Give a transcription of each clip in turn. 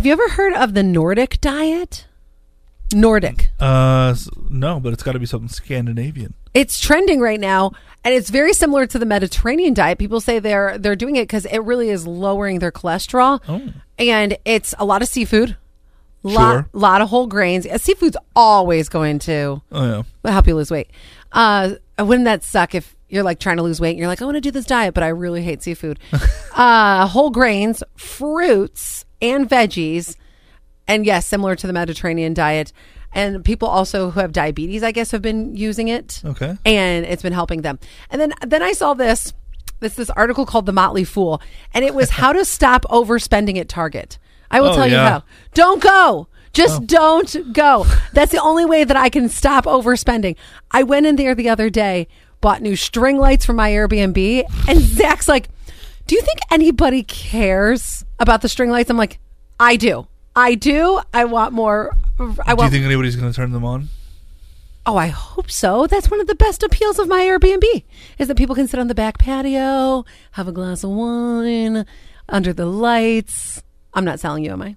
Have you ever heard of the Nordic diet? Nordic. Uh, no, but it's got to be something Scandinavian. It's trending right now, and it's very similar to the Mediterranean diet. People say they're they're doing it because it really is lowering their cholesterol, Oh. and it's a lot of seafood, lot Sure. lot of whole grains. Uh, Seafood's always going to Oh yeah. help you lose weight. Uh, wouldn't that suck if you're like trying to lose weight and you're like, I want to do this diet, but I really hate seafood. uh, whole grains, fruits, and veggies. And yes, similar to the Mediterranean diet. And people also who have diabetes, I guess, have been using it. Okay. And it's been helping them. And then then I saw this this this article called The Motley Fool. And it was how to stop overspending at Target. I will Oh, tell you how. Don't go. Just don't go. That's the only way that I can stop overspending. I went in there the other day, bought new string lights for my Airbnb, and Zach's like, Do you think anybody cares about the string lights? I'm like, I do. I do. I want more. I Do you want. think anybody's going to turn them on? oh, I hope so. That's one of the best appeals of my Airbnb is that people can sit on the back patio, have a glass of wine under the lights. I'm not selling you, am I?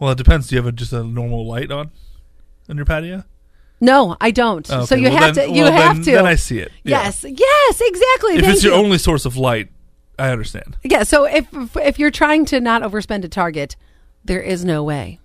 Well, it depends. Do you have a, just a normal light on on your patio? No, I don't. Oh, so you Well, have then- to. You well, have then- to. Then I see it. Yeah. Yes. Yes. Exactly. If Thank it's your you. only source of light, I understand. Yeah. So if if you're trying to not overspend at Target, there is no way.